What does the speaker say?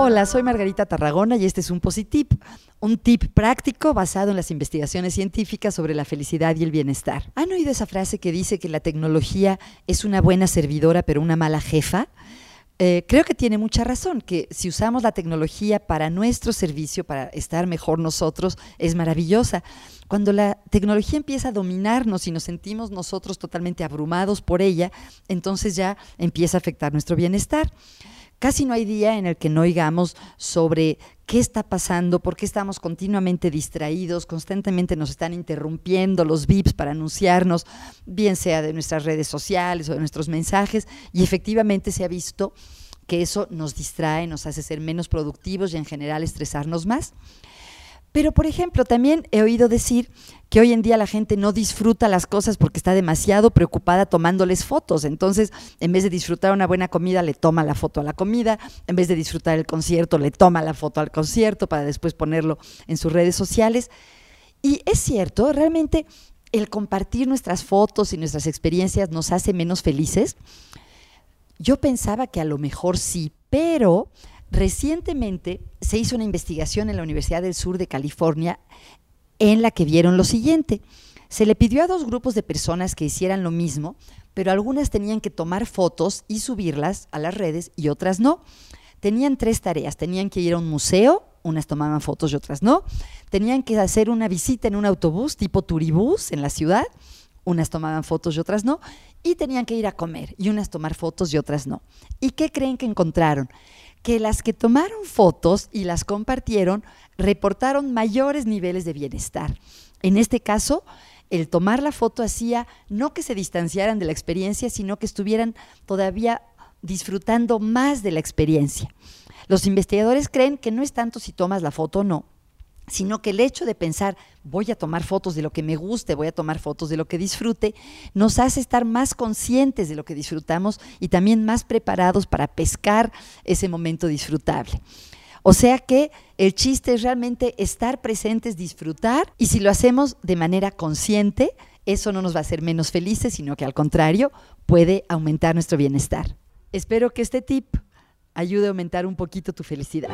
Hola, soy Margarita Tarragona y este es un Positip, un tip práctico basado en las investigaciones científicas sobre la felicidad y el bienestar. ¿Han oído esa frase que dice que la tecnología es una buena servidora pero una mala jefa? Eh, creo que tiene mucha razón, que si usamos la tecnología para nuestro servicio, para estar mejor nosotros, es maravillosa. Cuando la tecnología empieza a dominarnos y nos sentimos nosotros totalmente abrumados por ella, entonces ya empieza a afectar nuestro bienestar. Casi no hay día en el que no oigamos sobre qué está pasando, por qué estamos continuamente distraídos, constantemente nos están interrumpiendo los VIPs para anunciarnos, bien sea de nuestras redes sociales o de nuestros mensajes, y efectivamente se ha visto que eso nos distrae, nos hace ser menos productivos y en general estresarnos más. Pero, por ejemplo, también he oído decir que hoy en día la gente no disfruta las cosas porque está demasiado preocupada tomándoles fotos. Entonces, en vez de disfrutar una buena comida, le toma la foto a la comida. En vez de disfrutar el concierto, le toma la foto al concierto para después ponerlo en sus redes sociales. Y es cierto, realmente el compartir nuestras fotos y nuestras experiencias nos hace menos felices. Yo pensaba que a lo mejor sí, pero Recientemente se hizo una investigación en la Universidad del Sur de California en la que vieron lo siguiente. Se le pidió a dos grupos de personas que hicieran lo mismo, pero algunas tenían que tomar fotos y subirlas a las redes y otras no. Tenían tres tareas. Tenían que ir a un museo, unas tomaban fotos y otras no. Tenían que hacer una visita en un autobús tipo turibús en la ciudad, unas tomaban fotos y otras no. Y tenían que ir a comer y unas tomar fotos y otras no. ¿Y qué creen que encontraron? que las que tomaron fotos y las compartieron reportaron mayores niveles de bienestar. En este caso, el tomar la foto hacía no que se distanciaran de la experiencia, sino que estuvieran todavía disfrutando más de la experiencia. Los investigadores creen que no es tanto si tomas la foto o no, sino que el hecho de pensar, voy a tomar fotos de lo que me guste, voy a tomar fotos de lo que disfrute, nos hace estar más conscientes de lo que disfrutamos y también más preparados para pescar ese momento disfrutable. O sea que el chiste es realmente estar presentes, disfrutar, y si lo hacemos de manera consciente, eso no nos va a hacer menos felices, sino que al contrario, puede aumentar nuestro bienestar. Espero que este tip ayude a aumentar un poquito tu felicidad.